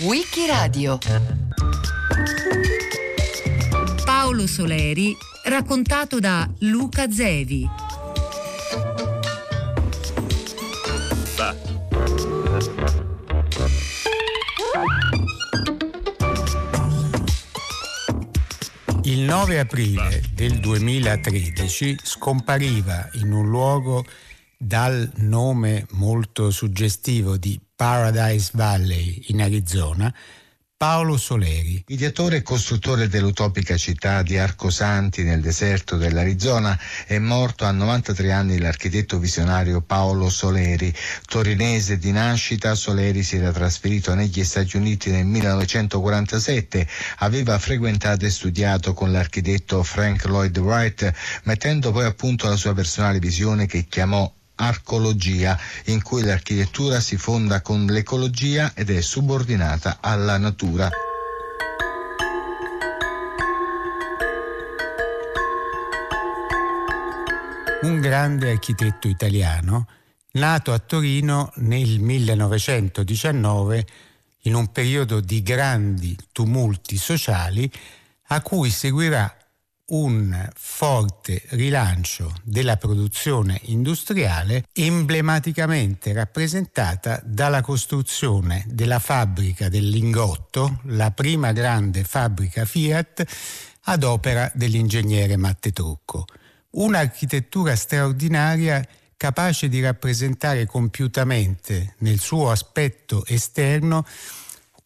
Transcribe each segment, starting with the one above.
Wikiradio Paolo Soleri raccontato da Luca Zevi. Il 9 aprile del 2013 scompariva in un luogo dal nome molto suggestivo di Paradise Valley in Arizona Paolo Soleri. Ideatore e costruttore dell'utopica città di Arcosanti nel deserto dell'Arizona è morto a 93 anni l'architetto visionario Paolo Soleri. Torinese di nascita, Soleri si era trasferito negli Stati Uniti nel 1947, aveva frequentato e studiato con l'architetto Frank Lloyd Wright, mettendo poi a punto la sua personale visione che chiamò arcologia, in cui l'architettura si fonda con l'ecologia ed è subordinata alla natura. Un grande architetto italiano, nato a Torino nel 1919 in un periodo di grandi tumulti sociali a cui seguirà un forte rilancio della produzione industriale emblematicamente rappresentata dalla costruzione della fabbrica del Lingotto, la prima grande fabbrica Fiat ad opera dell'ingegnere Matte Trucco. Un'architettura straordinaria capace di rappresentare compiutamente nel suo aspetto esterno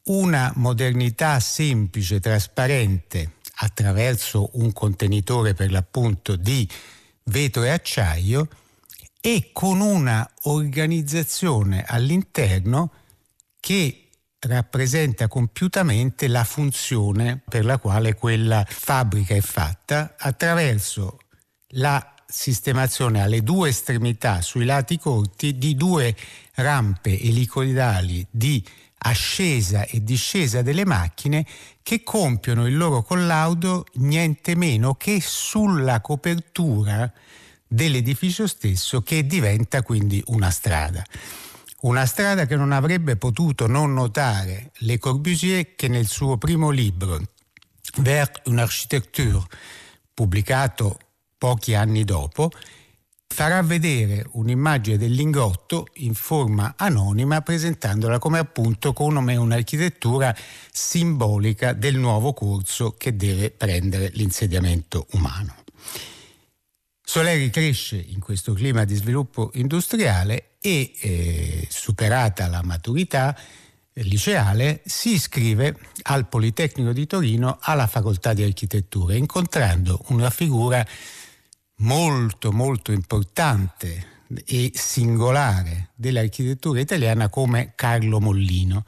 una modernità semplice, trasparente, attraverso un contenitore per l'appunto di vetro e acciaio e con una organizzazione all'interno che rappresenta compiutamente la funzione per la quale quella fabbrica è fatta attraverso la sistemazione alle due estremità sui lati corti di due rampe elicoidali di ascesa e discesa delle macchine che compiono il loro collaudo niente meno che sulla copertura dell'edificio stesso che diventa quindi una strada. Una strada che non avrebbe potuto non notare Le Corbusier che nel suo primo libro Vers une architecture, pubblicato pochi anni dopo, farà vedere un'immagine del lingotto in forma anonima presentandola come appunto come un'architettura simbolica del nuovo corso che deve prendere l'insediamento umano. Soleri cresce in questo clima di sviluppo industriale e, eh, superata la maturità liceale, si iscrive al Politecnico di Torino alla facoltà di architettura, incontrando una figura molto molto importante e singolare dell'architettura italiana come Carlo Mollino.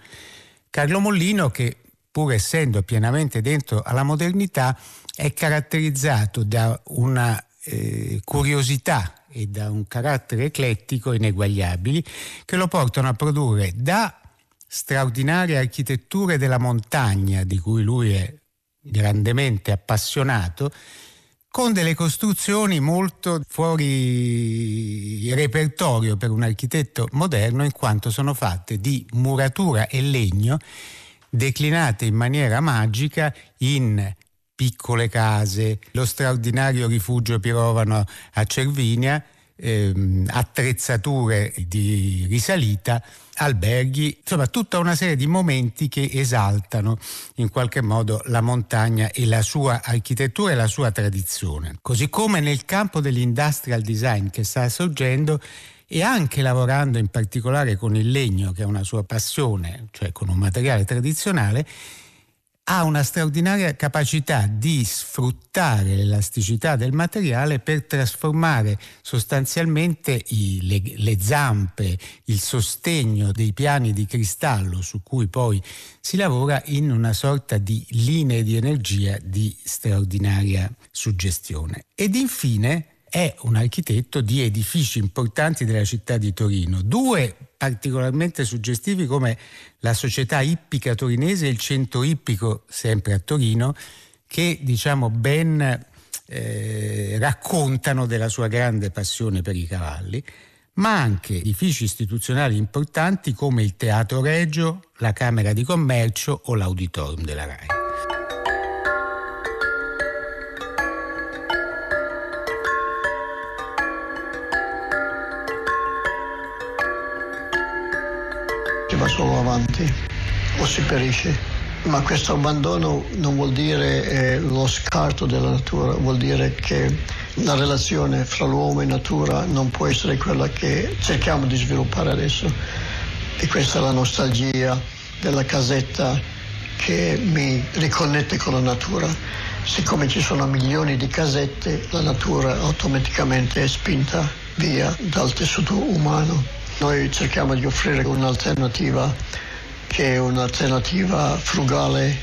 Carlo Mollino che pur essendo pienamente dentro alla modernità è caratterizzato da una eh, curiosità e da un carattere eclettico ineguagliabili che lo portano a produrre da straordinarie architetture della montagna di cui lui è grandemente appassionato con delle costruzioni molto fuori repertorio per un architetto moderno in quanto sono fatte di muratura e legno declinate in maniera magica in piccole case, lo straordinario rifugio Pirovano a Cervinia, ehm, attrezzature di risalita, alberghi, insomma tutta una serie di momenti che esaltano in qualche modo la montagna e la sua architettura e la sua tradizione. Così come nel campo dell'industrial design che sta sorgendo e anche lavorando in particolare con il legno, che è una sua passione, cioè con un materiale tradizionale, ha una straordinaria capacità di sfruttare l'elasticità del materiale per trasformare sostanzialmente i, le, le, zampe, il sostegno dei piani di cristallo su cui poi si lavora in una sorta di linee di energia di straordinaria suggestione. Ed infine è un architetto di edifici importanti della città di Torino, due particolarmente suggestivi come la società ippica torinese e il centro ippico sempre a Torino, che diciamo ben eh, raccontano della sua grande passione per i cavalli, ma anche edifici istituzionali importanti come il Teatro Regio, la Camera di Commercio o l'Auditorium della RAI. Si va solo avanti o si perisce ma questo abbandono non vuol dire eh, lo scarto della natura, vuol dire che la relazione fra l'uomo e natura non può essere quella che cerchiamo di sviluppare adesso. E questa è la nostalgia della casetta che mi riconnette con la natura. Siccome ci sono milioni di casette, la natura automaticamente è spinta via dal tessuto umano. Noi cerchiamo di offrire un'alternativa che è un'alternativa frugale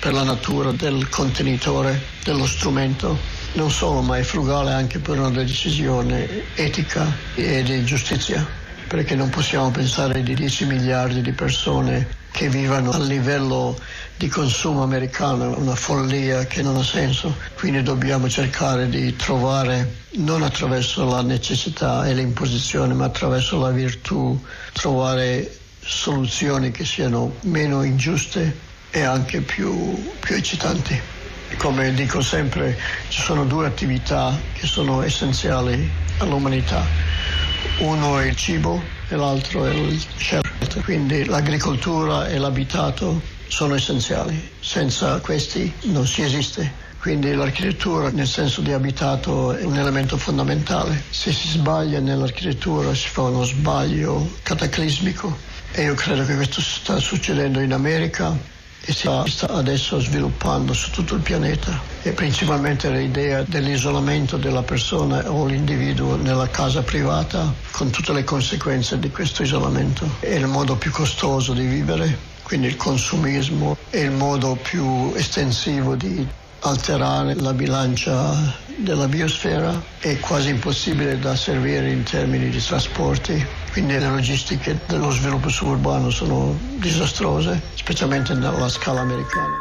per la natura del contenitore dello strumento, non solo ma è frugale anche per una decisione etica e di giustizia, perché non possiamo pensare di 10 miliardi di persone che vivono a livello di consumo americano, una follia che non ha senso. Quindi dobbiamo cercare di trovare, non attraverso la necessità e l'imposizione, ma attraverso la virtù, trovare soluzioni che siano meno ingiuste e anche più, più eccitanti. Come dico sempre, ci sono due attività che sono essenziali all'umanità. Uno è il cibo e l'altro è il shelter. Quindi l'agricoltura e l'abitato sono essenziali. Senza questi non si esiste. Quindi l'architettura nel senso di abitato è un elemento fondamentale. Se si sbaglia nell'architettura si fa uno sbaglio cataclismico e io credo che questo sta succedendo in America e si sta adesso sviluppando su tutto il pianeta e principalmente l'idea dell'isolamento della persona o l'individuo nella casa privata con tutte le conseguenze di questo isolamento. È il modo più costoso di vivere, quindi il consumismo è il modo più estensivo di alterare la bilancia della biosfera, è quasi impossibile da servire in termini di trasporti quindi le logistiche dello sviluppo suburbano sono disastrose, specialmente nella scala americana.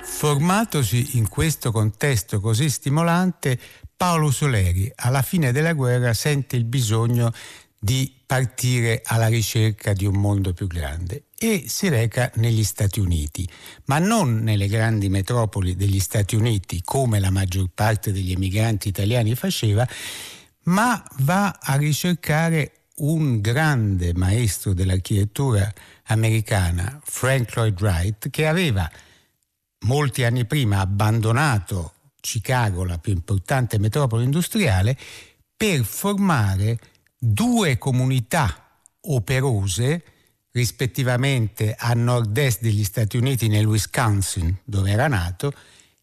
Formatosi in questo contesto così stimolante, Paolo Soleri alla fine della guerra sente il bisogno di partire alla ricerca di un mondo più grande e si reca negli Stati Uniti, ma non nelle grandi metropoli degli Stati Uniti come la maggior parte degli emigranti italiani faceva, ma va a ricercare un grande maestro dell'architettura americana, Frank Lloyd Wright, che aveva molti anni prima abbandonato Chicago, la più importante metropoli industriale, per formare due comunità operose rispettivamente a nord-est degli Stati Uniti nel Wisconsin, dove era nato,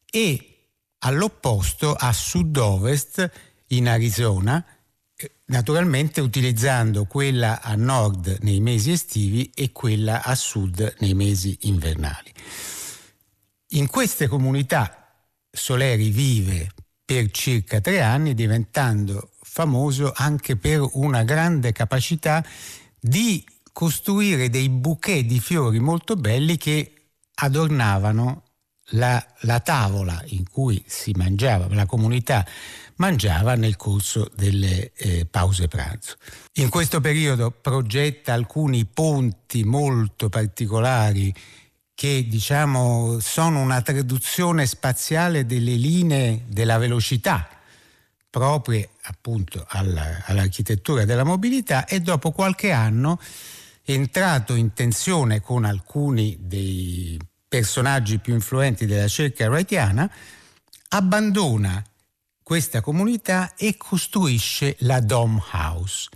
e all'opposto a sud-ovest in Arizona, eh, naturalmente utilizzando quella a nord nei mesi estivi e quella a sud nei mesi invernali. In queste comunità Soleri vive per circa tre anni, diventando famoso anche per una grande capacità di costruire dei bouquet di fiori molto belli che adornavano la, la, tavola in cui si mangiava, la comunità mangiava nel corso delle eh, pause pranzo. In questo periodo progetta alcuni ponti molto particolari che diciamo sono una traduzione spaziale delle linee della velocità proprie appunto alla, all'architettura della mobilità e dopo qualche anno entrato in tensione con alcuni dei personaggi più influenti della cerchia wrightiana, abbandona questa comunità e costruisce la Dome House,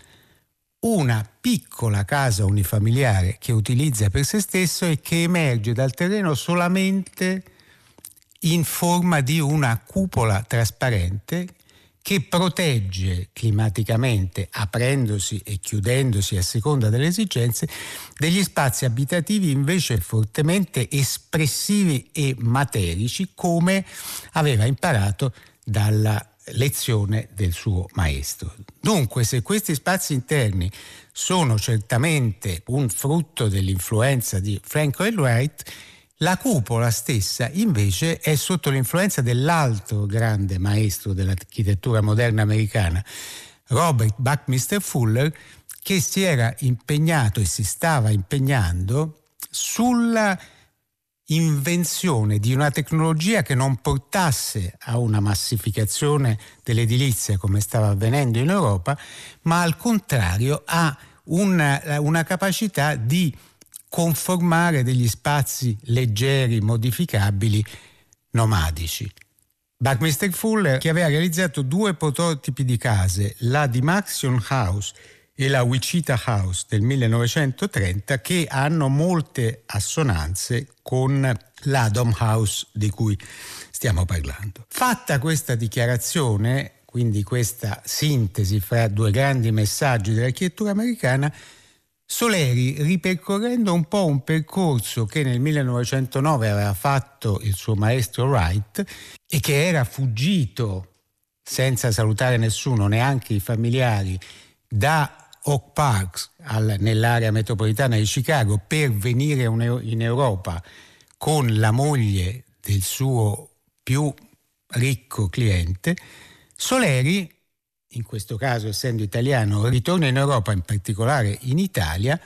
una piccola casa unifamiliare che utilizza per se stesso e che emerge dal terreno solamente in forma di una cupola trasparente che protegge climaticamente, aprendosi e chiudendosi a seconda delle esigenze, degli spazi abitativi invece fortemente espressivi e materici come aveva imparato dalla lezione del suo maestro. Dunque, se questi spazi interni sono certamente un frutto dell'influenza di Frank Lloyd Wright, la cupola stessa invece è sotto l'influenza dell'altro grande maestro dell'architettura moderna americana, Robert Buckminster Fuller, che si era impegnato e si stava impegnando sulla invenzione di una tecnologia che non portasse a una massificazione dell'edilizia come stava avvenendo in Europa, ma al contrario a una, una capacità di conformare degli spazi leggeri, modificabili, nomadici. Buckminster Fuller, che aveva realizzato due prototipi di case, la di Maxion House e la Wichita House del 1930, che hanno molte assonanze con l'Adam House di cui stiamo parlando. Fatta questa dichiarazione, quindi questa sintesi fra due grandi messaggi dell'architettura americana, Soleri, ripercorrendo un po' un percorso che nel 1909 aveva fatto il suo maestro Wright e che era fuggito senza salutare nessuno, neanche i familiari, da Oak Park al, nell'area metropolitana di Chicago per venire in Europa con la moglie del suo più ricco cliente, Soleri in questo caso essendo italiano, ritorna in Europa, in particolare in Italia,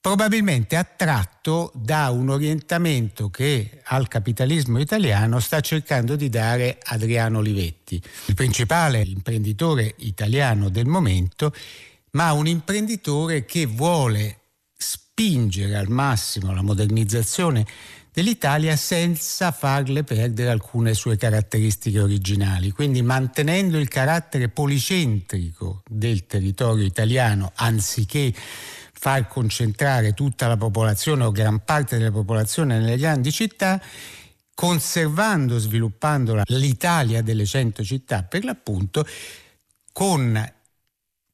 probabilmente attratto da un orientamento che al capitalismo italiano sta cercando di dare Adriano Olivetti, il principale imprenditore italiano del momento, ma un imprenditore che vuole spingere al massimo la modernizzazione dell'Italia senza farle perdere alcune sue caratteristiche originali, quindi mantenendo il carattere policentrico del territorio italiano anziché far concentrare tutta la popolazione o gran parte della popolazione nelle grandi città, conservando, sviluppando l'Italia delle cento città per l'appunto, con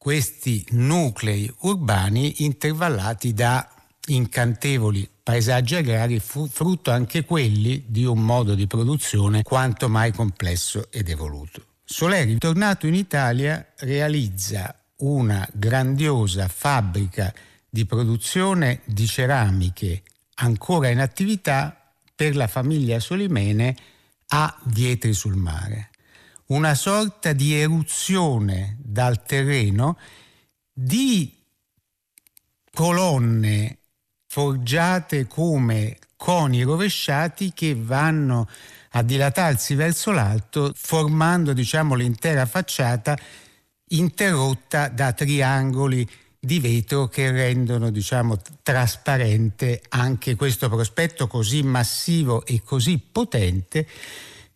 questi nuclei urbani intervallati da incantevoli paesaggi agrari, frutto anche quelli di un modo di produzione quanto mai complesso ed evoluto. Soleri, tornato in Italia, realizza una grandiosa fabbrica di produzione di ceramiche ancora in attività per la famiglia Solimene a Vietri sul Mare. Una sorta di eruzione dal terreno di colonne forgiate come coni rovesciati che vanno a dilatarsi verso l'alto formando diciamo l'intera facciata interrotta da triangoli di vetro che rendono diciamo trasparente anche questo prospetto così massivo e così potente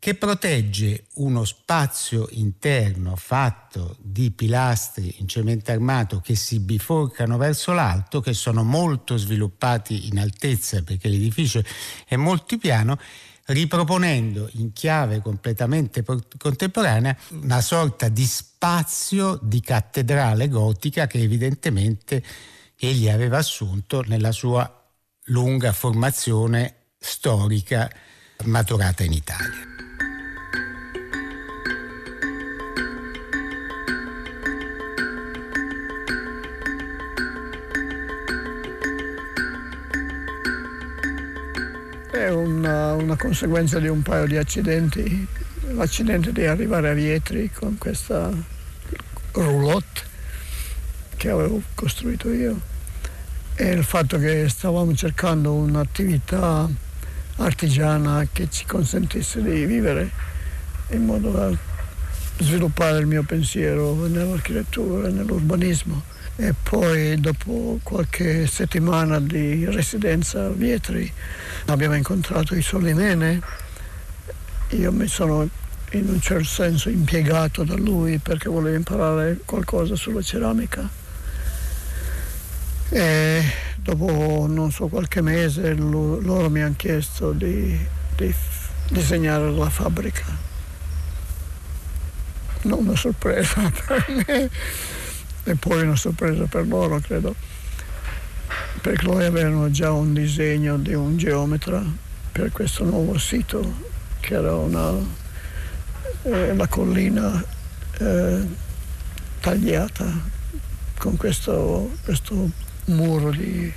che protegge uno spazio interno fatto di pilastri in cemento armato che si biforcano verso l'alto, che sono molto sviluppati in altezza perché l'edificio è molto piano, riproponendo in chiave completamente contemporanea una sorta di spazio di cattedrale gotica che evidentemente egli aveva assunto nella sua lunga formazione storica maturata in Italia. È una, una, conseguenza di un paio di accidenti. L'accidente di arrivare a Vietri con questa roulotte che avevo costruito io e il fatto che stavamo cercando un'attività artigiana che ci consentisse di vivere in modo da sviluppare il mio pensiero nell'architettura, nell'urbanismo e poi dopo qualche settimana di residenza a Vietri abbiamo incontrato i Solimene. Io mi sono in un certo senso impiegato da lui perché volevo imparare qualcosa sulla ceramica. E dopo non so qualche mese loro mi hanno chiesto di, di disegnare la fabbrica. Non una sorpresa per me e poi una sorpresa per loro, credo, perché loro avevano già un disegno di un geometra per questo nuovo sito, che era una eh, la collina eh, tagliata con questo, questo muro di,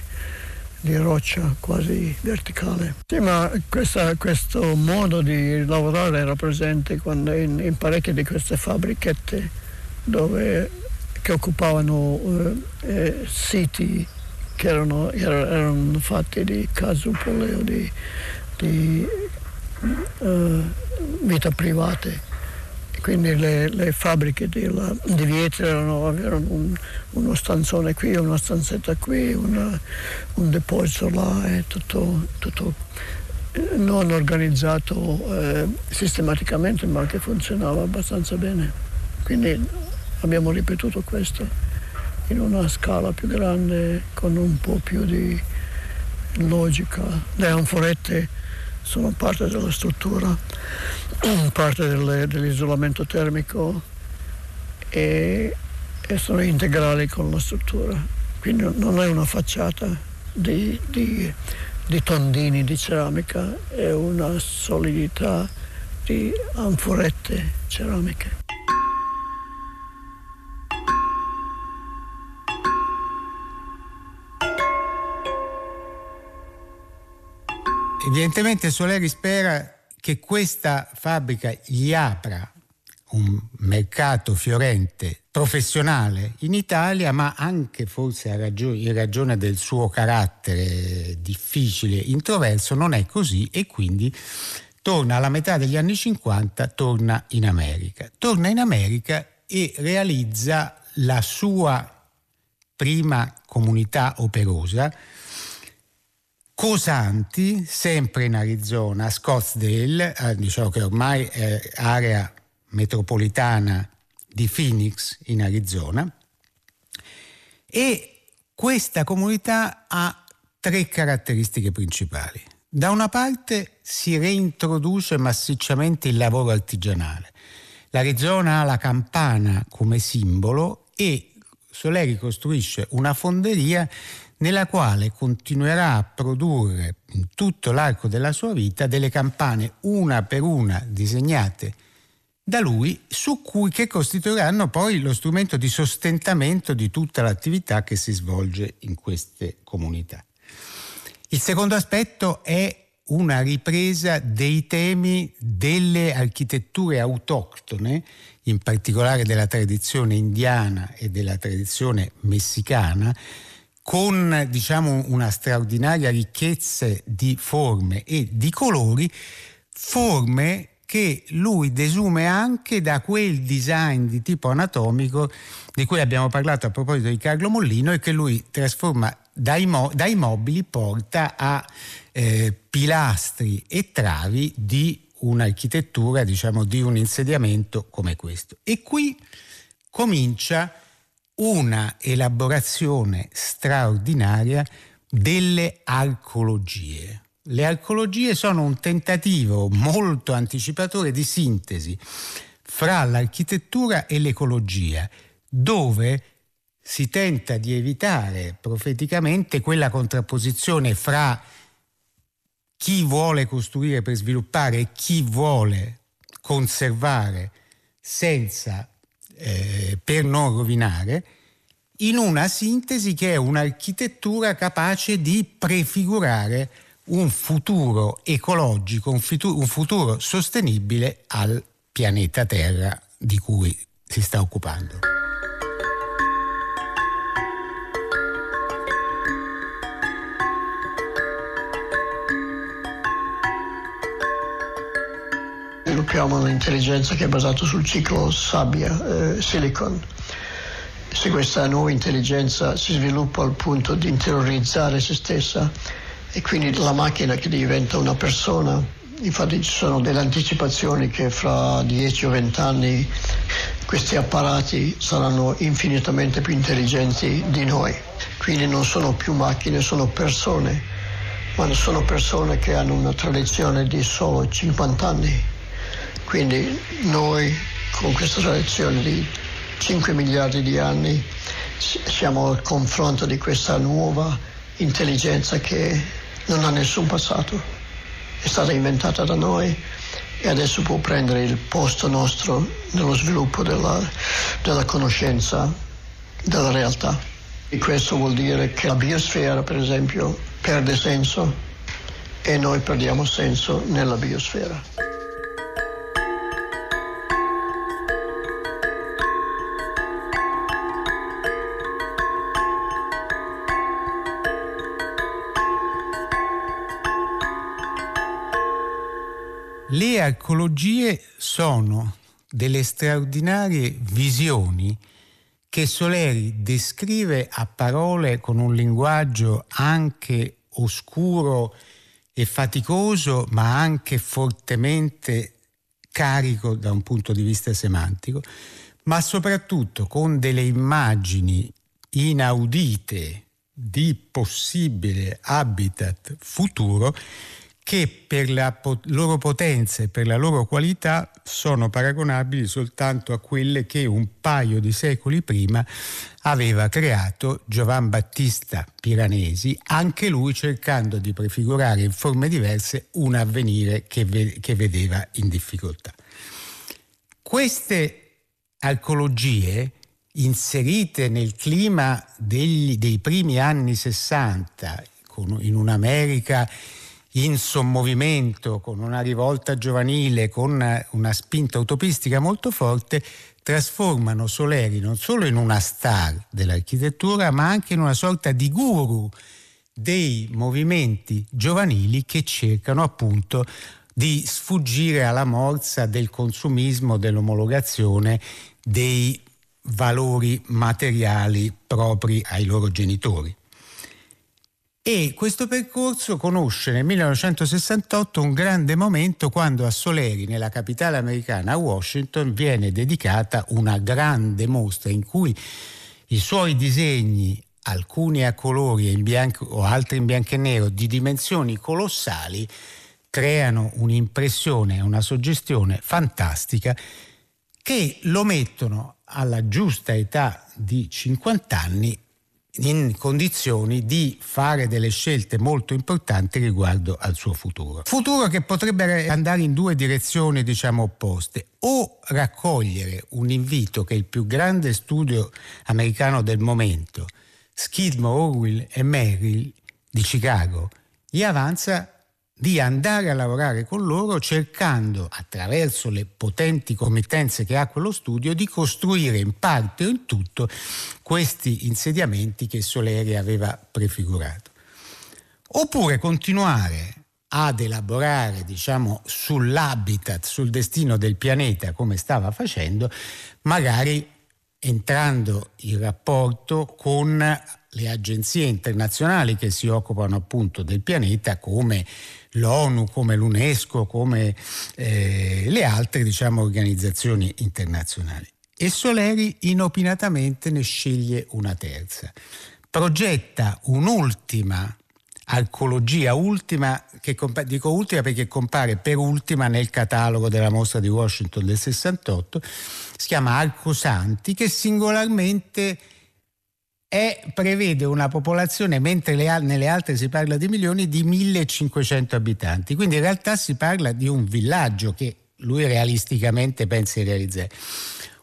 di, roccia quasi verticale. Sì, ma questa, questo modo di lavorare era presente in, in parecchie di queste fabbrichette dove, che occupavano eh, eh, siti che erano, erano, fatti di casupole o di, di uh, vita private quindi le, le fabbriche di, la, di vetro erano, avevano un, uno stanzone qui, una stanzetta qui, una, un deposito là e tutto, tutto eh, non organizzato eh, sistematicamente ma che funzionava abbastanza bene. Quindi abbiamo ripetuto questo in una scala più grande con un po' più di logica. Le anforette sono parte della struttura, parte del, dell'isolamento termico e, e, sono integrali con la struttura. Quindi non è una facciata di, di, di tondini di ceramica, è una solidità di anforette ceramiche. Evidentemente Soleri spera che questa fabbrica gli apra un mercato fiorente professionale in Italia, ma anche forse ragione, in ragione del suo carattere difficile, introverso, non è così e quindi torna alla metà degli anni 50, torna in America. Torna in America e realizza la sua prima comunità operosa Cosanti, sempre in Arizona, Scottsdale, eh, diciamo che ormai è area metropolitana di Phoenix in Arizona, e questa comunità ha tre caratteristiche principali. Da una parte si reintroduce massicciamente il lavoro artigianale. L'Arizona ha la campana come simbolo e Soleri costruisce una fonderia nella quale continuerà a produrre in tutto l'arco della sua vita delle campane una per una disegnate da lui su cui che costituiranno poi lo strumento di sostentamento di tutta l'attività che si svolge in queste comunità. Il secondo aspetto è una ripresa dei temi delle architetture autoctone, in particolare della tradizione indiana e della tradizione messicana, con diciamo, una straordinaria ricchezza di forme e di colori, forme che lui desume anche da quel design di tipo anatomico di cui abbiamo parlato a proposito di Carlo Mollino e che lui trasforma dai, mo- dai mobili, porta a eh, pilastri e travi di un'architettura, diciamo, di un insediamento come questo. E qui comincia una elaborazione straordinaria delle arcologie. Le arcologie sono un tentativo molto anticipatore di sintesi fra l'architettura e l'ecologia, dove si tenta di evitare profeticamente quella contrapposizione fra chi vuole costruire per sviluppare e chi vuole conservare senza eh, per non rovinare, in una sintesi che è un'architettura capace di prefigurare un futuro ecologico, un futuro, un futuro sostenibile al pianeta Terra di cui si sta occupando. Sviluppiamo un'intelligenza che è basata sul ciclo sabbia, eh, silicon. Se questa nuova intelligenza si sviluppa al punto di interiorizzare se stessa e quindi la macchina che diventa una persona, infatti ci sono delle anticipazioni che fra 10 o 20 anni questi apparati saranno infinitamente più intelligenti di noi. Quindi non sono più macchine, sono persone, ma sono persone che hanno una tradizione di solo 50 anni quindi noi con questa tradizione di 5 miliardi di anni siamo al confronto di questa nuova intelligenza che non ha nessun passato, è stata inventata da noi e adesso può prendere il posto nostro nello sviluppo della, della conoscenza della realtà. E questo vuol dire che la biosfera, per esempio, perde senso e noi perdiamo senso nella biosfera. Le arcologie sono delle straordinarie visioni che Soleri descrive a parole con un linguaggio anche oscuro e faticoso, ma anche fortemente carico da un punto di vista semantico, ma soprattutto con delle immagini inaudite di possibile habitat futuro che per la loro potenza e per la loro qualità sono paragonabili soltanto a quelle che un paio di secoli prima aveva creato Giovan Battista Piranesi, anche lui cercando di prefigurare in forme diverse un avvenire che, ve- che vedeva in difficoltà. Queste arcologie inserite nel clima degli, dei primi anni 60 con, in un'America in sommovimento, con una rivolta giovanile, con una spinta utopistica molto forte, trasformano Soleri non solo in una star dell'architettura, ma anche in una sorta di guru dei movimenti giovanili che cercano appunto di sfuggire alla morsa del consumismo, dell'omologazione, dei valori materiali propri ai loro genitori. E questo percorso conosce nel 1968 un grande momento quando a Soleri, nella capitale americana, a Washington, viene dedicata una grande mostra in cui i suoi disegni, alcuni a colori in bianco, o altri in bianco e nero, di dimensioni colossali, creano un'impressione, una suggestione fantastica che lo mettono alla giusta età di 50 anni in condizioni di fare delle scelte molto importanti riguardo al suo futuro. Futuro che potrebbe andare in due direzioni diciamo opposte, o raccogliere un invito che il più grande studio americano del momento, Skidmore, Orwell e Merrill di Chicago, gli avanza di andare a lavorare con loro cercando, attraverso le potenti committenze che ha quello studio, di costruire in parte o in tutto questi insediamenti che Soleri aveva prefigurato. Oppure continuare ad elaborare diciamo, sull'habitat, sul destino del pianeta come stava facendo, magari entrando in rapporto con le agenzie internazionali che si occupano appunto del pianeta come l'ONU, come l'UNESCO, come eh, le altre diciamo, organizzazioni internazionali. E Soleri inopinatamente ne sceglie una terza. Progetta un'ultima arcologia ultima, che compa- dico ultima perché compare per ultima nel catalogo della mostra di Washington del 68, si chiama Arcosanti, che singolarmente è, prevede una popolazione, mentre le, nelle altre si parla di milioni, di 1500 abitanti. Quindi in realtà si parla di un villaggio che lui realisticamente pensa di realizzare.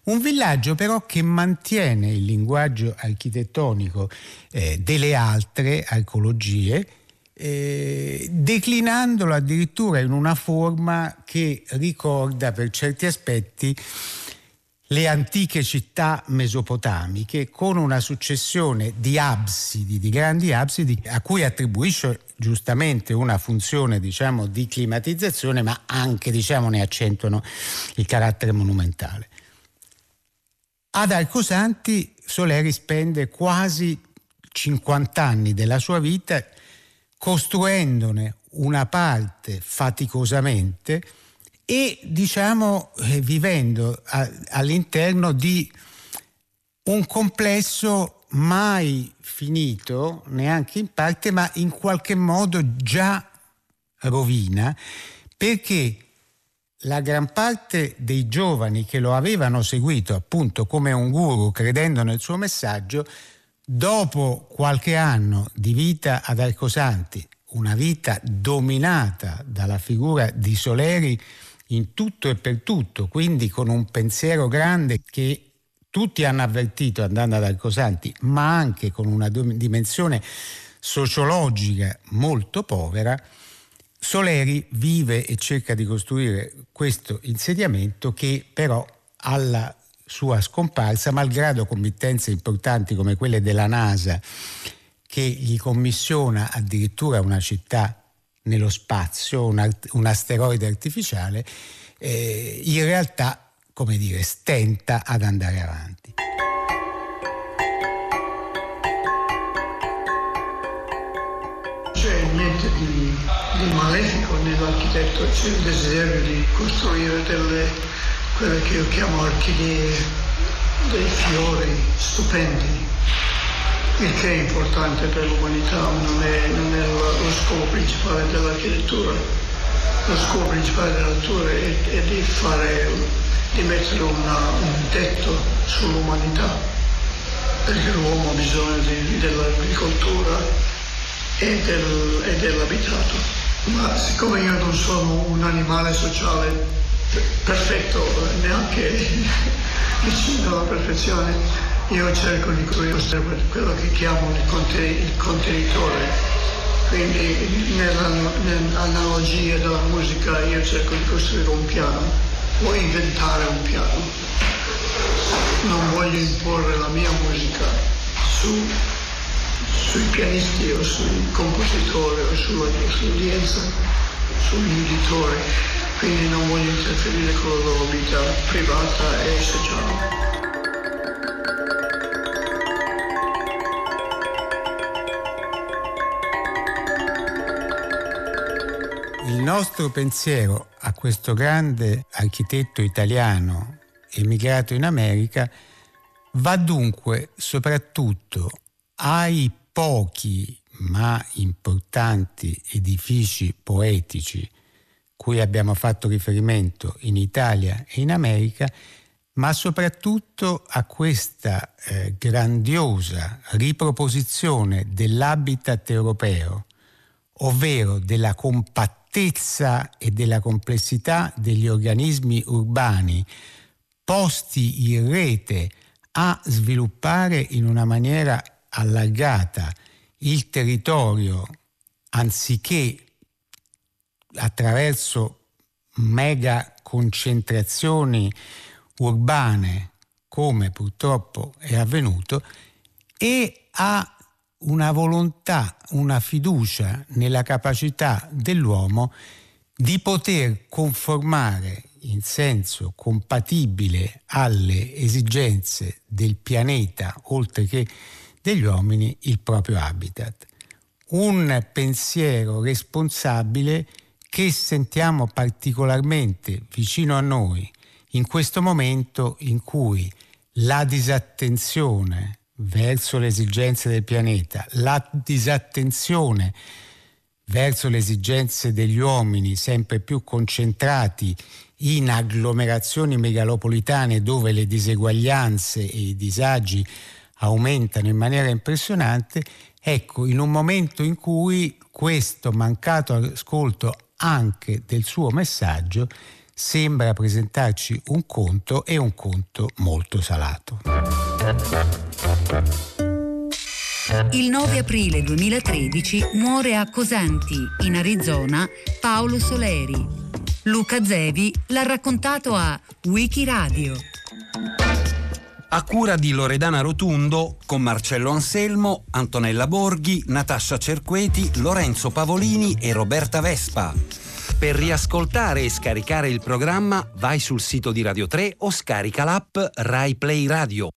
Un villaggio però che mantiene il linguaggio architettonico eh, delle altre arcologie, eh, declinandolo addirittura in una forma che ricorda per certi aspetti le antiche città mesopotamiche con una successione di absidi, di grandi absidi, a cui attribuisce giustamente una funzione diciamo, di climatizzazione, ma anche diciamo, ne accentuano il carattere monumentale. Ad Arcosanti Soleri spende quasi 50 anni della sua vita costruendone una parte faticosamente e diciamo eh, vivendo a, all'interno di un complesso mai finito, neanche in parte, ma in qualche modo già rovina, perché la gran parte dei giovani che lo avevano seguito appunto come un guru, credendo nel suo messaggio, dopo qualche anno di vita ad Arcosanti, una vita dominata dalla figura di Soleri, in tutto e per tutto, quindi con un pensiero grande che tutti hanno avvertito andando ad Arcosanti, ma anche con una dimensione sociologica molto povera, Soleri vive e cerca di costruire questo insediamento che però alla sua scomparsa, malgrado committenze importanti come quelle della NASA, che gli commissiona addirittura una città nello spazio, un, un asteroide artificiale, eh, in realtà, come dire, stenta ad andare avanti. C'è niente di, di malefico nell'architetto, c'è il desiderio di costruire delle, quelle che io chiamo orchidee, dei fiori stupendi, il che è importante per l'umanità, non è, non è lo, scopo principale dell'architettura. Lo scopo principale dell'architettura è, è di, fare, di mettere una, un tetto sull'umanità, perché l'uomo ha bisogno di, dell'agricoltura e, del, e dell'abitato. Ma siccome io non sono un animale sociale perfetto, neanche vicino alla perfezione, io cerco di conoscere quello che chiamo il, contenitore, quindi nell'analogia della musica io cerco di costruire un piano o inventare un piano. Non voglio imporre la mia musica su, sui pianisti o sui compositori o sull'udienza, sugli uditori, quindi non voglio interferire con la loro vita privata e sociale. Nostro pensiero a questo grande architetto italiano emigrato in America va dunque soprattutto ai pochi ma importanti edifici poetici cui abbiamo fatto riferimento in Italia e in America, ma soprattutto a questa eh, grandiosa riproposizione dell'habitat europeo, ovvero della compattezza compattezza e della complessità degli organismi urbani posti in rete a sviluppare in una maniera allargata il territorio anziché attraverso mega concentrazioni urbane come purtroppo è avvenuto e a una volontà, una fiducia nella capacità dell'uomo di poter conformare in senso compatibile alle esigenze del pianeta, oltre che degli uomini, il proprio habitat. Un pensiero responsabile che sentiamo particolarmente vicino a noi in questo momento in cui la disattenzione verso le esigenze del pianeta, la disattenzione verso le esigenze degli uomini sempre più concentrati in agglomerazioni megalopolitane dove le diseguaglianze e i disagi aumentano in maniera impressionante, ecco, in un momento in cui questo mancato ascolto anche del suo messaggio sembra presentarci un conto e un conto molto salato. Il 9 aprile 2013 muore a Cosanti, in Arizona, Paolo Soleri. Luca Zevi l'ha raccontato a Wikiradio. A cura di Loredana Rotundo, con Marcello Anselmo, Antonella Borghi, Natascia Cerqueti, Lorenzo Pavolini e Roberta Vespa. Per riascoltare e scaricare il programma vai sul sito di Radio 3 o scarica l'app Rai Play Radio.